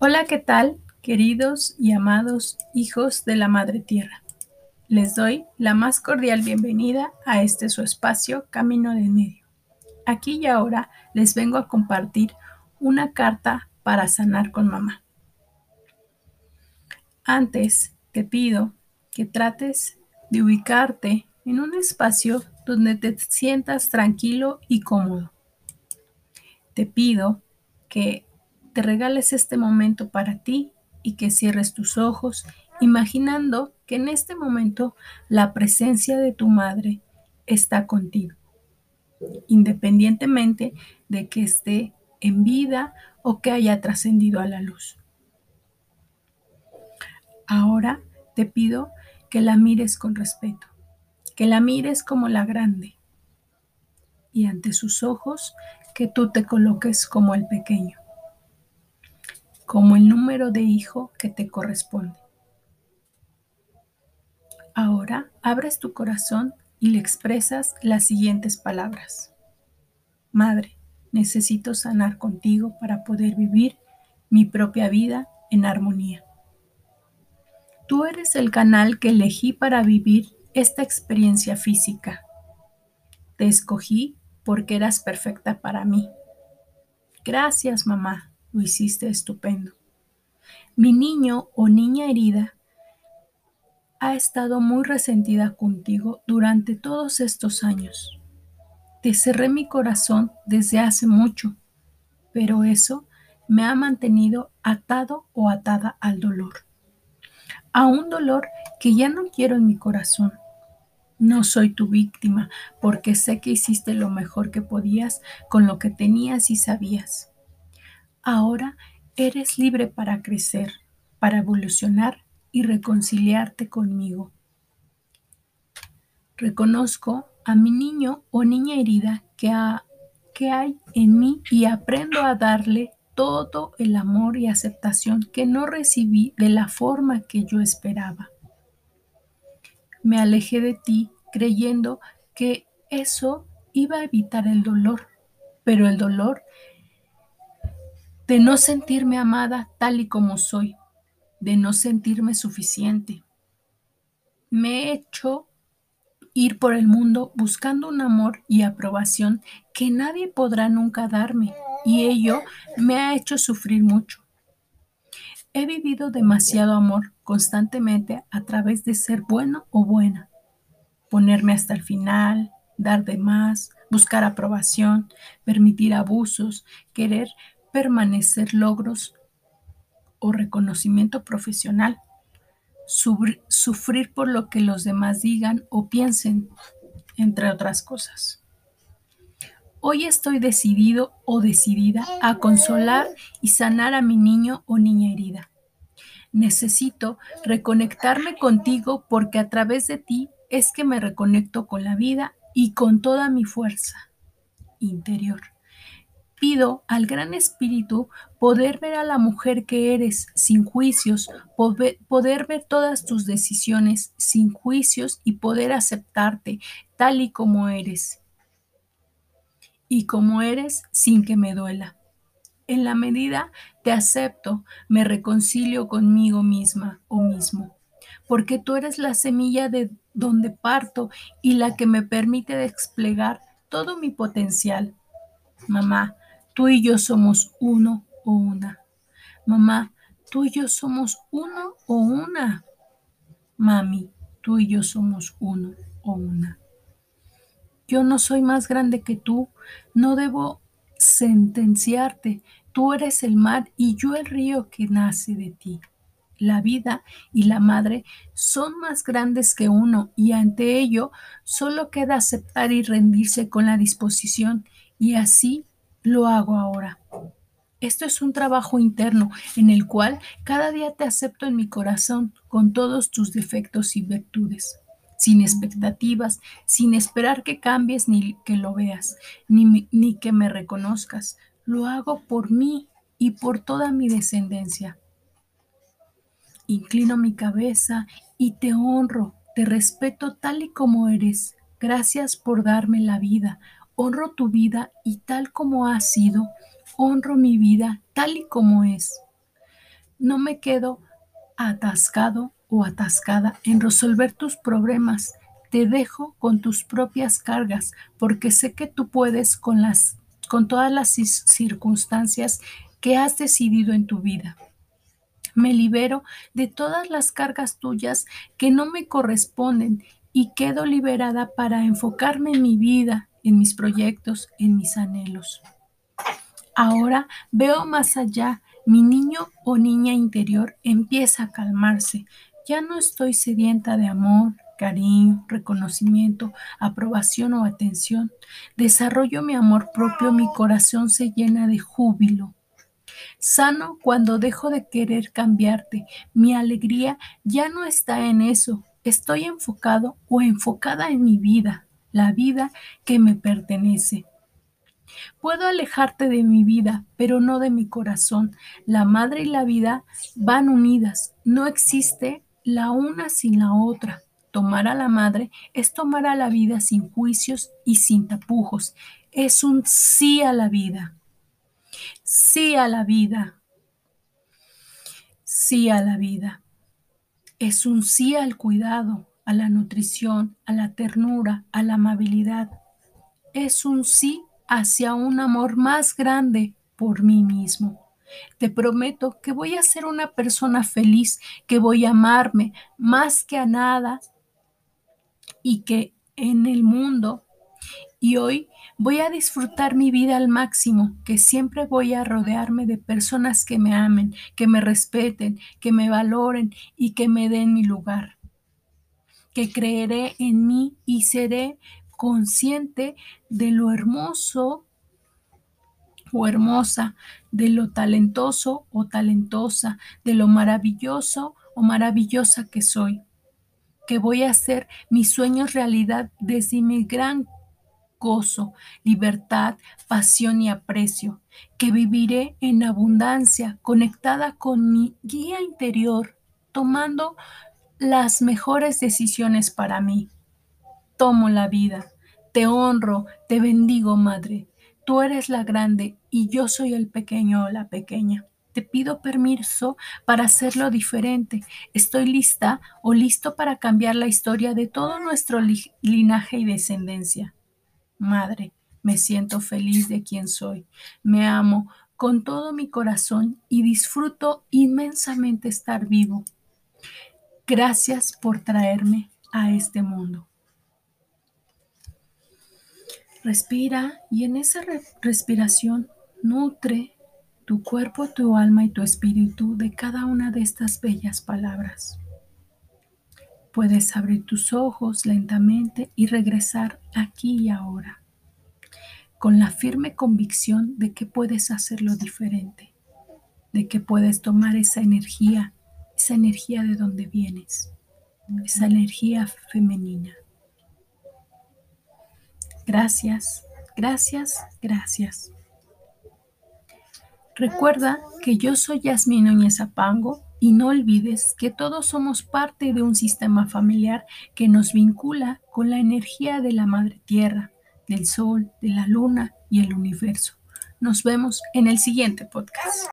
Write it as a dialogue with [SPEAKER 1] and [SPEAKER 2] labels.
[SPEAKER 1] Hola, ¿qué tal, queridos y amados hijos de la Madre Tierra? Les doy la más cordial bienvenida a este su espacio Camino del Medio. Aquí y ahora les vengo a compartir una carta para sanar con mamá. Antes te pido que trates de ubicarte en un espacio donde te sientas tranquilo y cómodo. Te pido que te regales este momento para ti y que cierres tus ojos imaginando que en este momento la presencia de tu madre está contigo, independientemente de que esté en vida o que haya trascendido a la luz. Ahora te pido que la mires con respeto, que la mires como la grande y ante sus ojos que tú te coloques como el pequeño como el número de hijo que te corresponde. Ahora abres tu corazón y le expresas las siguientes palabras. Madre, necesito sanar contigo para poder vivir mi propia vida en armonía. Tú eres el canal que elegí para vivir esta experiencia física. Te escogí porque eras perfecta para mí. Gracias, mamá, lo hiciste estupendo. Mi niño o niña herida ha estado muy resentida contigo durante todos estos años. Te cerré mi corazón desde hace mucho, pero eso me ha mantenido atado o atada al dolor. A un dolor que ya no quiero en mi corazón. No soy tu víctima porque sé que hiciste lo mejor que podías con lo que tenías y sabías. Ahora eres libre para crecer, para evolucionar y reconciliarte conmigo. Reconozco a mi niño o niña herida que, que hay en mí y aprendo a darle todo el amor y aceptación que no recibí de la forma que yo esperaba. Me alejé de ti creyendo que eso iba a evitar el dolor, pero el dolor de no sentirme amada tal y como soy, de no sentirme suficiente. Me he hecho ir por el mundo buscando un amor y aprobación que nadie podrá nunca darme y ello me ha hecho sufrir mucho. He vivido demasiado amor constantemente a través de ser bueno o buena, ponerme hasta el final, dar de más, buscar aprobación, permitir abusos, querer permanecer logros o reconocimiento profesional, sufrir por lo que los demás digan o piensen, entre otras cosas. Hoy estoy decidido o decidida a consolar y sanar a mi niño o niña herida. Necesito reconectarme contigo porque a través de ti es que me reconecto con la vida y con toda mi fuerza interior. Pido al Gran Espíritu poder ver a la mujer que eres sin juicios, poder, ver todas tus decisiones sin juicios y poder aceptarte tal y como eres. Y como eres sin que me duela. En la medida te acepto, me reconcilio conmigo misma o mismo, porque tú eres la semilla de donde parto y la que me permite desplegar todo mi potencial. Mamá, Tú y yo somos uno o una. Mamá, tú y yo somos uno o una. Mami, tú y yo somos uno o una. Yo no soy más grande que tú, no debo sentenciarte. Tú eres el mar y yo el río que nace de ti. La vida y la madre son más grandes que uno y ante ello solo queda aceptar y rendirse con la disposición y así lo hago ahora. Esto es un trabajo interno en el cual cada día te acepto en mi corazón con todos tus defectos y virtudes, sin expectativas, sin esperar que cambies ni que lo veas, ni, ni que me reconozcas. Lo hago por mí y por toda mi descendencia. Inclino mi cabeza y te honro, te respeto tal y como eres. Gracias por darme la vida, honro tu vida y tal como ha sido, honro mi vida tal y como es. No me quedo atascado o atascada en resolver tus problemas. Te dejo con tus propias cargas porque sé que tú puedes con las con todas las circunstancias que has decidido en tu vida. Me libero de todas las cargas tuyas que no me corresponden y quedo liberada para enfocarme en mi vida, en mis proyectos, en mis anhelos. Ahora veo más allá. Mi niño o niña interior empieza a calmarse. Ya no estoy sedienta de amor, cariño, reconocimiento, aprobación o atención. Desarrollo mi amor propio, mi corazón se llena de júbilo. Sano cuando dejo de querer cambiarte. Mi alegría ya no está en eso. Estoy enfocado o enfocada en mi vida, la vida que me pertenece. Puedo alejarte de mi vida, pero no de mi corazón. La madre y la vida van unidas. No existe la una sin la otra. Tomar a la madre es tomar a la vida sin juicios y sin tapujos. Es un sí a la vida. Sí a la vida. Sí a la vida. Es un sí al cuidado, a la nutrición, a la ternura, a la amabilidad. Es un sí hacia un amor más grande por mí mismo. Te prometo que voy a ser una persona feliz, que voy a amarme más que a nada y que en el mundo y hoy voy a disfrutar mi vida al máximo, que siempre voy a rodearme de personas que me amen, que me respeten, que me valoren y que me den mi lugar. Que creeré en mí y seré consciente de lo hermoso o hermosa, de lo talentoso o talentosa, de lo maravilloso o maravillosa que soy, que voy a hacer mis sueños realidad desde mi gran gozo, libertad, pasión y aprecio, que viviré en abundancia, conectada con mi guía interior, tomando las mejores decisiones para mí. Tomo la vida, te honro, te bendigo, Madre. Tú eres la grande y yo soy el pequeño o la pequeña. Te pido permiso para hacerlo diferente. Estoy lista o listo para cambiar la historia de todo nuestro linaje y descendencia. Madre, me siento feliz de quien soy. Me amo con todo mi corazón y disfruto inmensamente estar vivo. Gracias por traerme a este mundo. Respira y en esa respiración nutre tu cuerpo, tu alma y tu espíritu de cada una de estas bellas palabras. Puedes abrir tus ojos lentamente y regresar aquí y ahora, con la firme convicción de que puedes hacerlo diferente, de que puedes tomar esa energía, esa energía de donde vienes, esa energía femenina. Gracias, gracias, gracias. Recuerda que yo soy Yasmin Núñez Apango y no olvides que todos somos parte de un sistema familiar que nos vincula con la energía de la Madre Tierra, del Sol, de la Luna y el universo. Nos vemos en el siguiente podcast.